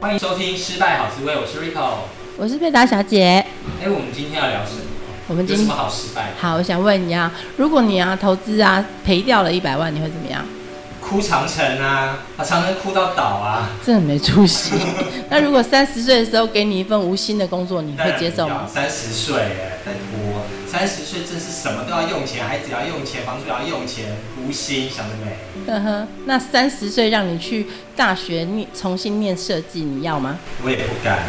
欢迎收听《失败好滋味》，我是 Rico，我是佩达小姐。哎，我们今天要聊什么？我们今天有什么好失败？好，我想问你啊，如果你啊投资啊赔掉了一百万，你会怎么样？哭长城啊，把长城哭到倒啊，这很没出息。那如果三十岁的时候给你一份无薪的工作，你会接受吗？三十岁哎，三十岁真是什么都要用钱，孩子要用钱，房子要用钱，无心想得美。呵呵，那三十岁让你去大学念重新念设计，你要吗？我也不敢。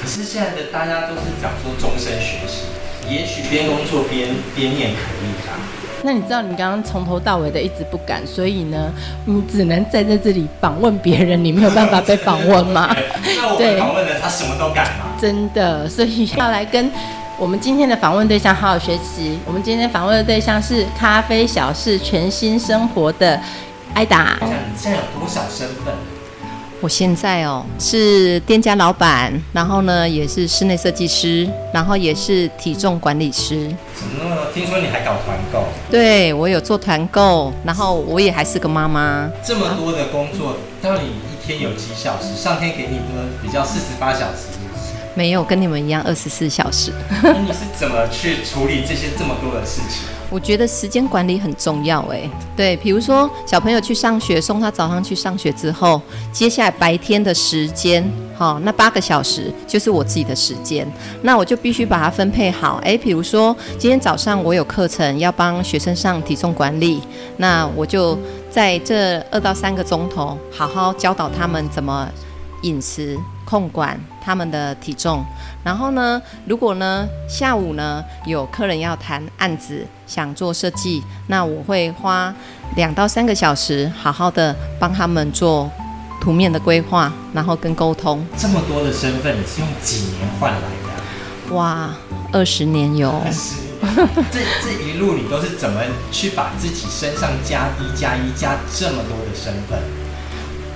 可是现在的大家都是讲说终身学习，也许边工作边边念可以吧。那你知道你刚刚从头到尾的一直不敢，所以呢，你只能站在这里访问别人，你没有办法被访问吗？那我访问了他什么都敢吗？真的，所以要来跟我们今天的访问对象好好学习。我们今天访问的对象是咖啡小事全新生活的艾达。你现在有多少身份？我现在哦是店家老板，然后呢也是室内设计师，然后也是体重管理师。怎么？听说你还搞团购？对，我有做团购，然后我也还是个妈妈。这么多的工作，到底一天有几小时？上天给你的比较四十八小时？没有，跟你们一样二十四小时。那你是怎么去处理这些这么多的事情？我觉得时间管理很重要哎，对，比如说小朋友去上学，送他早上去上学之后，接下来白天的时间，好，那八个小时就是我自己的时间，那我就必须把它分配好。哎，比如说今天早上我有课程要帮学生上体重管理，那我就在这二到三个钟头，好好教导他们怎么饮食。控管他们的体重，然后呢，如果呢下午呢有客人要谈案子，想做设计，那我会花两到三个小时，好好的帮他们做图面的规划，然后跟沟通。这么多的身份，你是用几年换来的？哇，二十年有。这这一路你都是怎么去把自己身上加一加一加这么多的身份？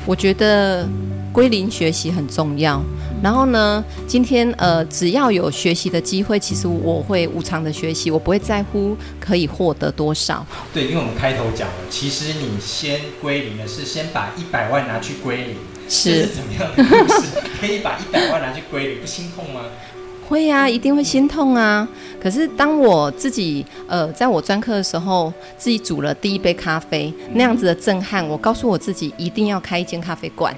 我觉得。归零学习很重要，然后呢，今天呃，只要有学习的机会，其实我会无偿的学习，我不会在乎可以获得多少。对，因为我们开头讲了，其实你先归零的是先把一百万拿去归零，是，是怎么样的故事？可以把一百万拿去归零，不心痛吗？会呀、啊，一定会心痛啊。可是当我自己呃，在我专科的时候，自己煮了第一杯咖啡，那样子的震撼，我告诉我自己一定要开一间咖啡馆。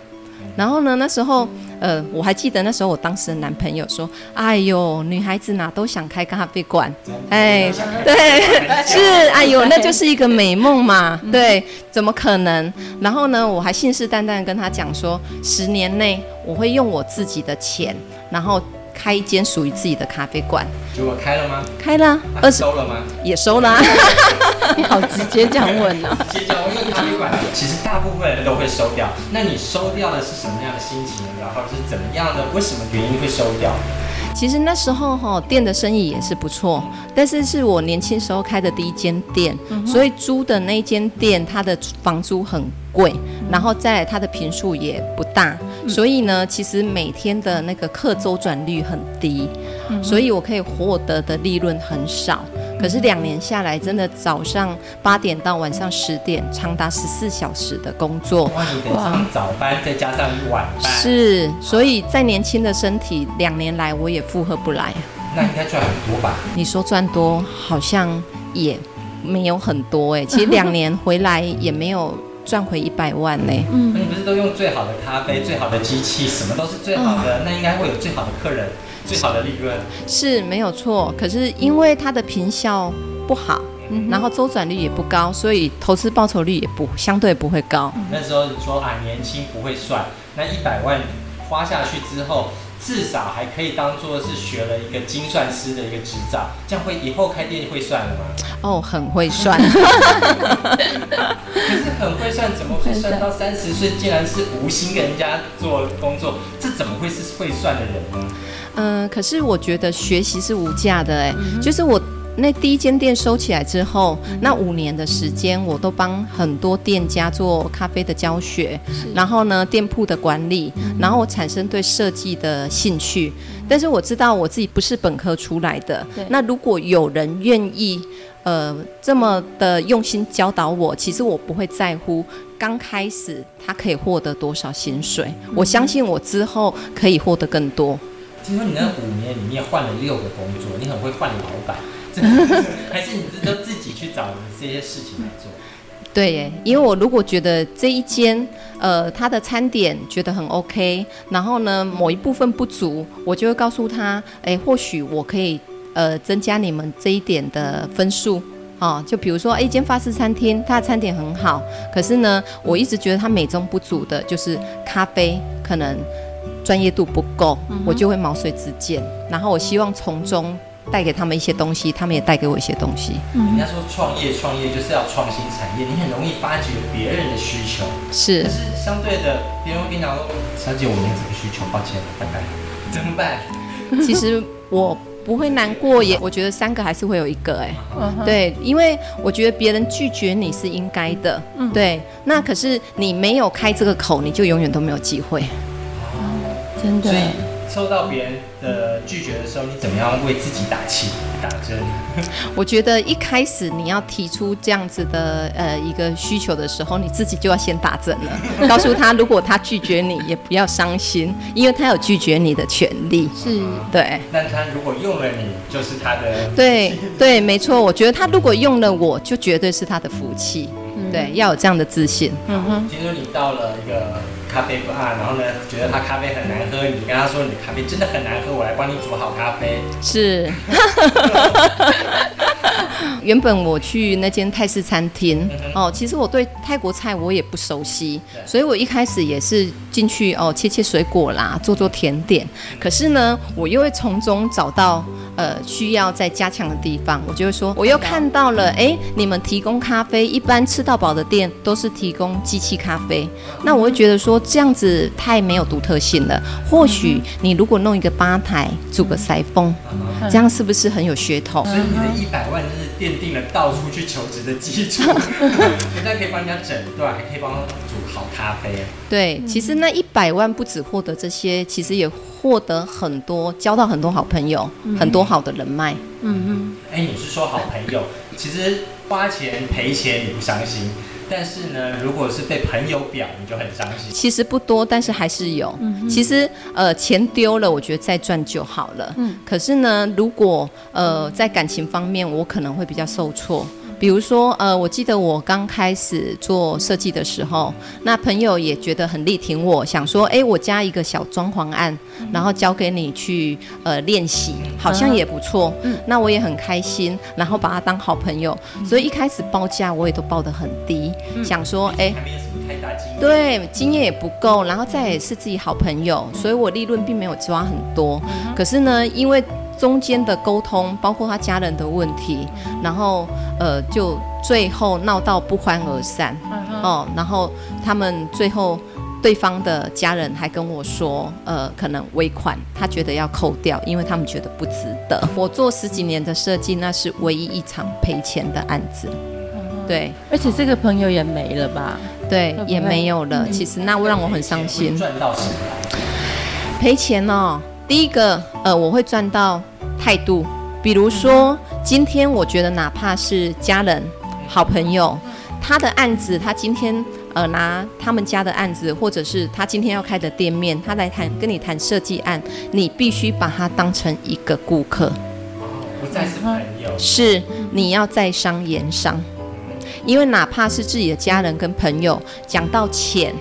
然后呢，那时候，呃，我还记得那时候我当时的男朋友说：“哎呦，女孩子哪都想开咖啡馆，哎，对，是，哎呦，那就是一个美梦嘛，对，怎么可能？”然后呢，我还信誓旦旦跟他讲说：“十年内我会用我自己的钱，然后。”开一间属于自己的咖啡馆，结果开了吗？开了，二十收了吗？也收了，你好直接这样问啊！直接讲，因为咖啡馆其实大部分人都会收掉，那你收掉的是什么样的心情？然后是怎么样的？为什么原因会收掉？其实那时候哈店的生意也是不错，但是是我年轻时候开的第一间店，所以租的那间店它的房租很贵，然后再来它的坪数也不大，所以呢，其实每天的那个客周转率很低，所以我可以获得的利润很少。可是两年下来，真的早上八点到晚上十点，长达十四小时的工作。哇，你得上早班，再加上晚班。是，所以再年轻的身体，两年来我也负荷不来。那应该赚很多吧？你说赚多，好像也没有很多哎。其实两年回来也没有赚回一百万呢。嗯，那你不是都用最好的咖啡、最好的机器，什么都是最好的，那应该会有最好的客人。最好的利润是没有错，可是因为它的坪效不好，嗯、然后周转率也不高，所以投资报酬率也不相对不会高。那时候你说啊，年轻不会算，那一百万花下去之后，至少还可以当做是学了一个精算师的一个执照，这样会以后开店会算了吗？哦，很会算。可是很会算，怎么会算到三十岁竟然是无心跟人家做工作？这怎么会是会算的人呢？嗯、呃，可是我觉得学习是无价的哎、嗯，就是我。那第一间店收起来之后，嗯、那五年的时间，我都帮很多店家做咖啡的教学，然后呢，店铺的管理，嗯、然后我产生对设计的兴趣。但是我知道我自己不是本科出来的，那如果有人愿意，呃，这么的用心教导我，其实我不会在乎刚开始他可以获得多少薪水，嗯，我相信我之后可以获得更多。听说你那五年里面换了六个工作，你很会换老板。还是你都自己去找这些事情来做？对耶，因为我如果觉得这一间呃他的餐点觉得很 OK，然后呢某一部分不足，我就会告诉他，哎，或许我可以呃增加你们这一点的分数啊。就比如说，一间法式餐厅，它的餐点很好，可是呢，我一直觉得它美中不足的就是咖啡可能专业度不够，我就会毛遂自荐，然后我希望从中。带给他们一些东西，他们也带给我一些东西。人家说创业，创业就是要创新产业，你很容易发掘别人的需求。是。可是相对的，别人会跟你讲说：“小姐，我没有什么需求，抱歉，拜拜。”怎么办？其实我不会难过，也我觉得三个还是会有一个哎、欸。对，因为我觉得别人拒绝你是应该的。嗯。对。那可是你没有开这个口，你就永远都没有机会。哦，真的。收到别人的拒绝的时候，你怎么样为自己打气、打针？我觉得一开始你要提出这样子的呃一个需求的时候，你自己就要先打针了，告诉他如果他拒绝你，也不要伤心，因为他有拒绝你的权利。是，对。那他如果用了你，就是他的。对对，没错。我觉得他如果用了我，就绝对是他的福气。嗯、对，要有这样的自信。嗯哼。听说你到了一个。咖啡不啊，然后呢，觉得他咖啡很难喝，你跟他说你的咖啡真的很难喝，我来帮你煮好咖啡。是。原本我去那间泰式餐厅哦，其实我对泰国菜我也不熟悉，所以我一开始也是进去哦切切水果啦，做做甜点。可是呢，我又会从中找到呃需要再加强的地方，我就会说，我又看到了，哎，你们提供咖啡，一般吃到饱的店都是提供机器咖啡，那我会觉得说这样子太没有独特性了。或许你如果弄一个吧台，做个塞风，这样是不是很有噱头？所以你的一百万就是奠定了到处去求职的基础，人家可以帮人家诊断，还可以帮他煮好咖啡。对，其实那一百万不止获得这些，其实也获得很多，交到很多好朋友，嗯、很多好的人脉。嗯嗯。哎、欸，你是说好朋友？其实花钱赔钱你不伤心。但是呢，如果是被朋友表，你就很伤心。其实不多，但是还是有。嗯、其实呃，钱丢了，我觉得再赚就好了。嗯。可是呢，如果呃在感情方面，我可能会比较受挫。比如说，呃，我记得我刚开始做设计的时候，那朋友也觉得很力挺我，想说，哎，我加一个小装潢案，然后交给你去呃练习，好像也不错。嗯，那我也很开心，然后把他当好朋友，所以一开始报价我也都报得很低，想说，哎，对，经验也不够，然后再也是自己好朋友，所以我利润并没有抓很多。可是呢，因为中间的沟通，包括他家人的问题，然后呃，就最后闹到不欢而散哦。然后他们最后对方的家人还跟我说，呃，可能尾款他觉得要扣掉，因为他们觉得不值得。我做十几年的设计，那是唯一一场赔钱的案子。对，而且这个朋友也没了吧？对，也没有了。其实那让我很伤心。赚到钱？赔钱哦。第一个，呃，我会赚到态度，比如说，今天我觉得哪怕是家人、好朋友，他的案子，他今天呃拿他们家的案子，或者是他今天要开的店面，他来谈跟你谈设计案，你必须把他当成一个顾客，不再是朋友，是你要在商言商，因为哪怕是自己的家人跟朋友讲到钱，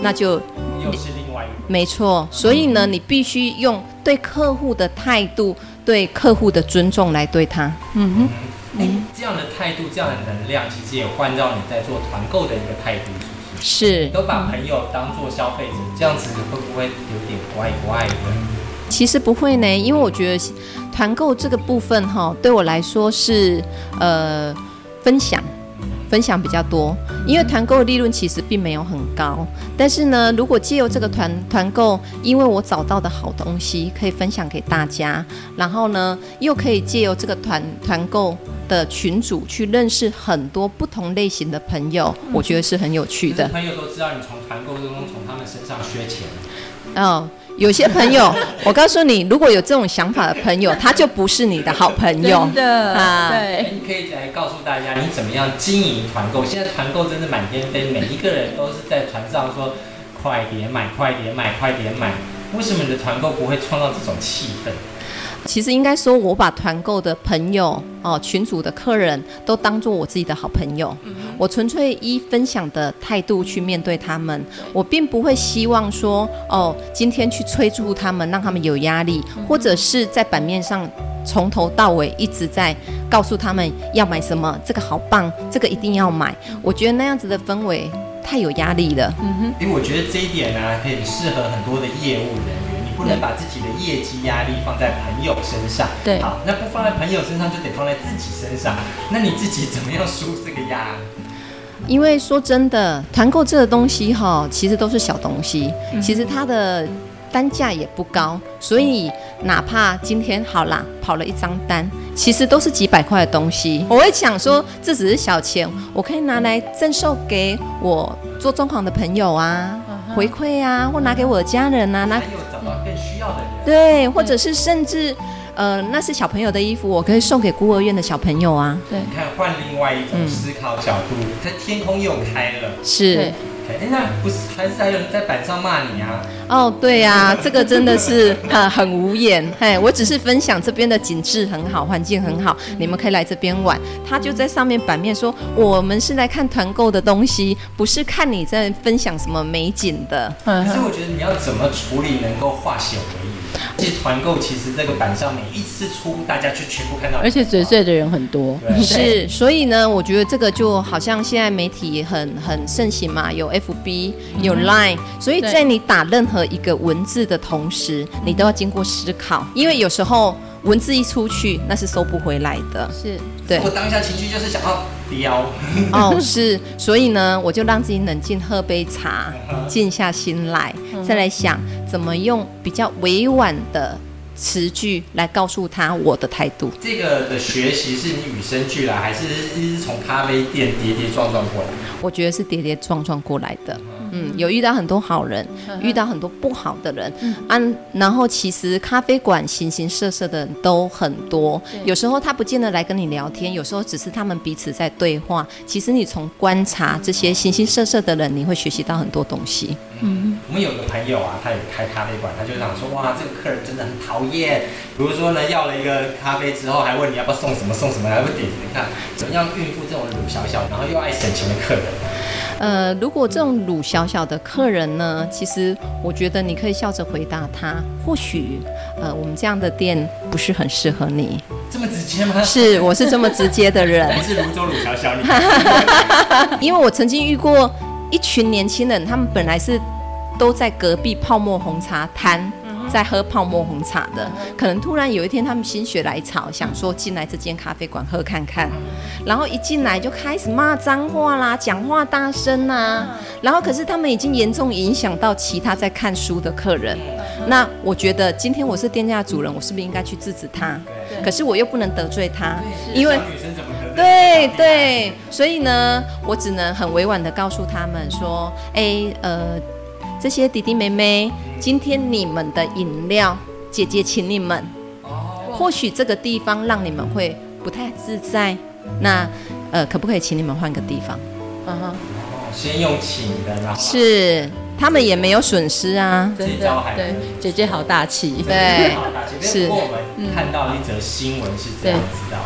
那就又是另外一个。没错，所以呢，你必须用对客户的态度，对客户的尊重来对他。嗯哼，嗯，这样的态度，这样的能量，其实也换到你在做团购的一个态度，是不是？是。都把朋友当做消费者，这样子会不会有点怪怪的？其实不会呢，因为我觉得团购这个部分哈，对我来说是呃分享。分享比较多，因为团购的利润其实并没有很高。但是呢，如果借由这个团团购，因为我找到的好东西可以分享给大家，然后呢，又可以借由这个团团购的群主去认识很多不同类型的朋友，我觉得是很有趣的。朋友都知道你从团购中从他们身上削钱。哦。有些朋友，我告诉你，如果有这种想法的朋友，他就不是你的好朋友。真的啊，对。你可以来告诉大家，你怎么样经营团购？现在团购真的满天飞，每一个人都是在船上说：“快点买，快点买，快点买。”为什么你的团购不会创造这种气氛？其实应该说，我把团购的朋友哦，群组的客人都当做我自己的好朋友。我纯粹以分享的态度去面对他们，我并不会希望说哦，今天去催促他们，让他们有压力，或者是在版面上从头到尾一直在告诉他们要买什么，这个好棒，这个一定要买。我觉得那样子的氛围太有压力了。嗯哼，因为我觉得这一点呢、啊，可以适合很多的业务人员。不能把自己的业绩压力放在朋友身上。对，好，那不放在朋友身上，就得放在自己身上。那你自己怎么样舒这个压？因为说真的，团购这个东西哈，其实都是小东西，其实它的单价也不高，所以哪怕今天好啦，跑了一张单，其实都是几百块的东西。我会想说，这只是小钱，我可以拿来赠送给我做中行的朋友啊。回馈啊，或拿给我的家人啊，拿需要的人，对，或者是甚至，呃，那是小朋友的衣服，我可以送给孤儿院的小朋友啊。对，你看换另外一种思考角度，这、嗯、天空又开了，是。哎，那不是还是还有人在板上骂你啊？哦，对呀、啊，这个真的是很很无言。哎，我只是分享这边的景致很好，环境很好，你们可以来这边玩。他就在上面版面说，我们是来看团购的东西，不是看你在分享什么美景的。可是我觉得你要怎么处理能够化险为夷？而且团购其实这个板上每一次出，大家就全部看到，而且嘴碎的人很多。是，所以呢，我觉得这个就好像现在媒体很很盛行嘛，有 FB，有 Line，所以在你打任何一个文字的同时，你都要经过思考，因为有时候文字一出去，那是收不回来的。是，对。我当下情绪就是想要飙。哦，是，所以呢，我就让自己冷静，喝杯茶，静下心来，再来想怎么用比较委婉的词句来告诉他我的态度。这个的学习是你与生俱来，还是一直从咖啡店跌跌撞撞过来？我觉得是跌跌撞撞过来的。嗯，有遇到很多好人，遇到很多不好的人，啊，然后其实咖啡馆形形色色的人都很多，有时候他不见得来跟你聊天，有时候只是他们彼此在对话。其实你从观察这些形形色色的人，你会学习到很多东西。嗯，我们有个朋友啊，他也开咖啡馆，他就想说，哇，这个客人真的很讨厌。比如说呢，要了一个咖啡之后，还问你要不要送什么送什么，还会点？你看怎么样孕妇这种鲁小小，然后又爱省钱的客人？呃，如果这种鲁小小的客人呢，其实我觉得你可以笑着回答他，或许呃，我们这样的店不是很适合你。这么直接吗？是，我是这么直接的人。你是泸州鲁小小，你。因为我曾经遇过一群年轻人，他们本来是都在隔壁泡沫红茶摊。在喝泡沫红茶的，可能突然有一天他们心血来潮，想说进来这间咖啡馆喝看看，然后一进来就开始骂脏话啦，讲话大声呐，然后可是他们已经严重影响到其他在看书的客人。那我觉得今天我是店家主人，我是不是应该去制止他？可是我又不能得罪他，因为对对，所以呢，我只能很委婉的告诉他们说，哎，呃。这些弟弟妹妹，今天你们的饮料，姐姐请你们。或许这个地方让你们会不太自在，那呃，可不可以请你们换个地方？嗯哼。先用请的，然后是他们也没有损失啊。真的，对，姐姐好大气。对，是。不过我们看到一则新闻是这样子的。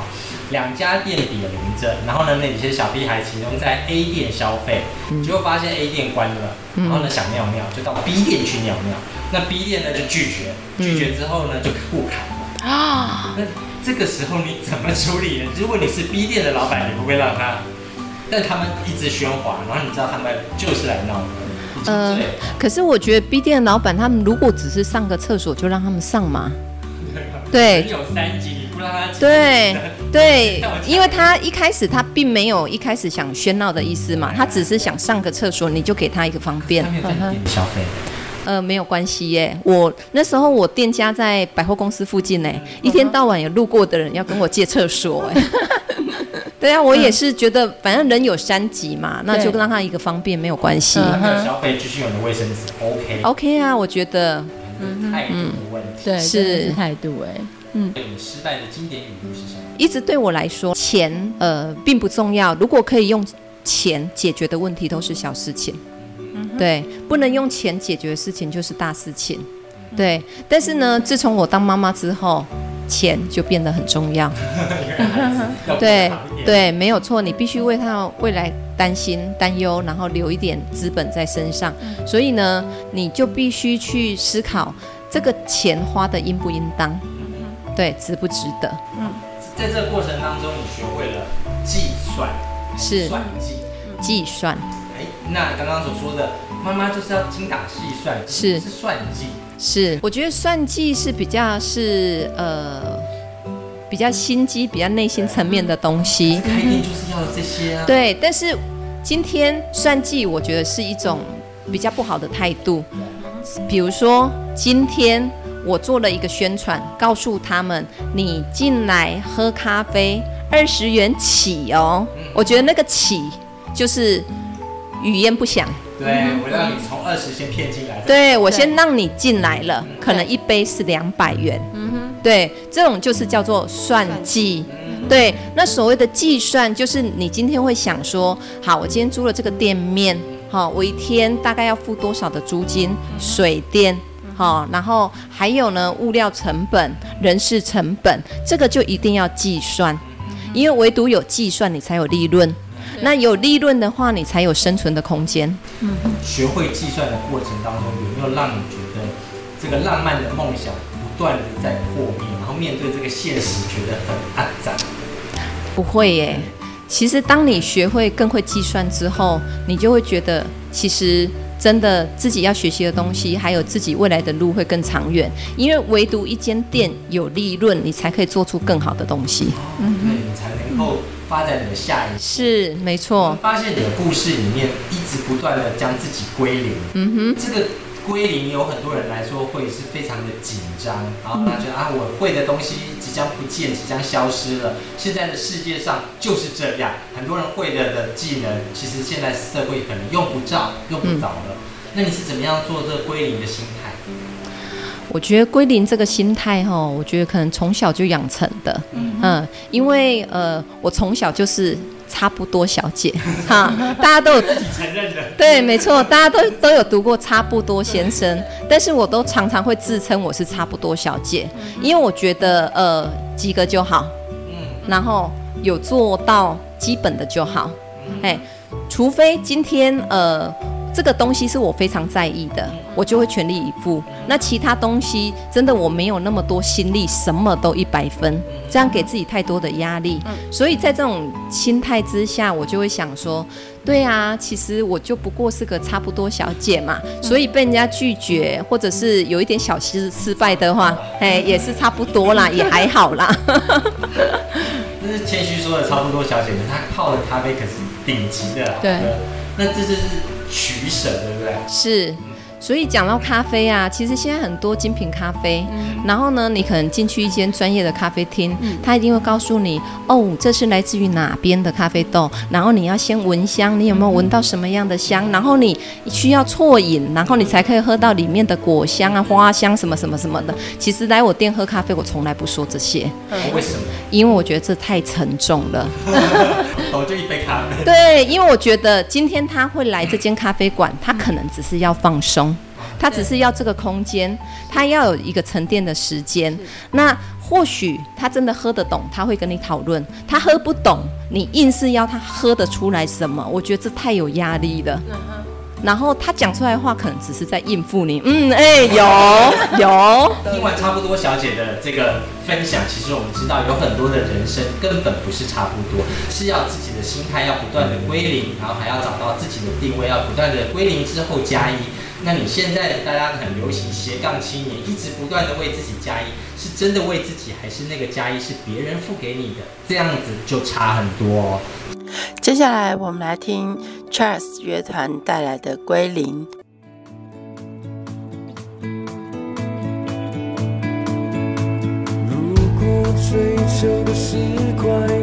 两家店比邻着，然后呢，那有些小屁孩其中在 A 店消费，结果发现 A 店关了，然后呢想尿尿，就到 B 店去尿尿。那 B 店呢就拒绝，拒绝之后呢就互砍了啊。那这个时候你怎么处理呢？如果你是 B 店的老板，你不会让他，但他们一直喧哗，然后你知道他们就是来闹的，你呃，可是我觉得 B 店的老板他们如果只是上个厕所，就让他们上嘛。对，有三级，对对，因为他一开始他并没有一开始想喧闹的意思嘛，他只是想上个厕所，你就给他一个方便。消费？呃，没有关系耶。我那时候我店家在百货公司附近呢，一天到晚有路过的人要跟我借厕所哎。对啊，我也是觉得，反正人有三急嘛，那就让他一个方便没有关系。没有消费继续用的卫生纸，OK。OK 啊，我觉得。嗯，态度的问题，对，是态度哎。嗯，你失败的经典语录是什么？一直对我来说，钱呃并不重要。如果可以用钱解决的问题，都是小事情。嗯，对，不能用钱解决的事情就是大事情。对，但是呢，自从我当妈妈之后，钱就变得很重要。对对，没有错，你必须为他未来担心担忧，然后留一点资本在身上。所以呢，你就必须去思考这个钱花的应不应当，对，值不值得。嗯，在这个过程当中，你学会了计算，是算计，计算。哎，那刚刚所说的妈妈就是要精打细算，是是算计。是，我觉得算计是比较是呃比较心机、比较内心层面的东西。开店就是要这些啊。对，但是今天算计，我觉得是一种比较不好的态度。比如说，今天我做了一个宣传，告诉他们你进来喝咖啡二十元起哦。我觉得那个起就是语焉不详。对，我让你从二十先骗进来。对，我先让你进来了，可能一杯是两百元。嗯哼，对，这种就是叫做算计。对，那所谓的计算，就是你今天会想说，好，我今天租了这个店面，好，我一天大概要付多少的租金、水电，好，然后还有呢，物料成本、人事成本，这个就一定要计算，因为唯独有计算，你才有利润。那有利润的话，你才有生存的空间。嗯，学会计算的过程当中，有没有让你觉得这个浪漫的梦想不断的在破灭，然后面对这个现实觉得很暗淡？不会耶。其实当你学会更会计算之后，你就会觉得，其实真的自己要学习的东西，还有自己未来的路会更长远。因为唯独一间店有利润，你才可以做出更好的东西。嗯，对，你才能够。发展你的下一是没错。发现你的故事里面一直不断的将自己归零。嗯哼，这个归零有很多人来说会是非常的紧张，然后他觉得啊，我会的东西即将不见，即将消失了。现在的世界上就是这样，很多人会的的技能，其实现在社会可能用不着，用不着了。那你是怎么样做这个归零的心态？我觉得归零这个心态哈，我觉得可能从小就养成的，嗯，因为呃，我从小就是差不多小姐，哈，大家都有自己承认的，对，没错，大家都都有读过差不多先生，但是我都常常会自称我是差不多小姐，因为我觉得呃及格就好，嗯，然后有做到基本的就好，哎，除非今天呃。这个东西是我非常在意的，我就会全力以赴。那其他东西真的我没有那么多心力，什么都一百分，这样给自己太多的压力。所以在这种心态之下，我就会想说，对啊，其实我就不过是个差不多小姐嘛。所以被人家拒绝，或者是有一点小失失败的话，哎，也是差不多啦，也还好啦。这是谦虚说的差不多小姐，她泡的咖啡可是顶级的。对，那这就是。取舍，对不对？是，所以讲到咖啡啊，其实现在很多精品咖啡，嗯、然后呢，你可能进去一间专业的咖啡厅，嗯、他一定会告诉你，哦，这是来自于哪边的咖啡豆，然后你要先闻香，你有没有闻到什么样的香？然后你需要啜饮，然后你才可以喝到里面的果香啊、花香什么什么什么的。其实来我店喝咖啡，我从来不说这些。嗯、为什么？因为我觉得这太沉重了。我，就一杯咖啡。对，因为我觉得今天他会来这间咖啡馆，他可能只是要放松，他只是要这个空间，他要有一个沉淀的时间。那或许他真的喝得懂，他会跟你讨论；他喝不懂，你硬是要他喝得出来什么，我觉得这太有压力了。然后他讲出来的话可能只是在应付你。嗯，哎、欸，有有。听完差不多小姐的这个分享，其实我们知道有很多的人生根本不是差不多，是要自己的心态要不断的归零，然后还要找到自己的定位，要不断的归零之后加一。那你现在大家很流行斜杠青年，一直不断的为自己加一，是真的为自己，还是那个加一是别人付给你的？这样子就差很多哦。接下来我们来听 Charles 乐团带来的《归零》。如果追求的是快乐。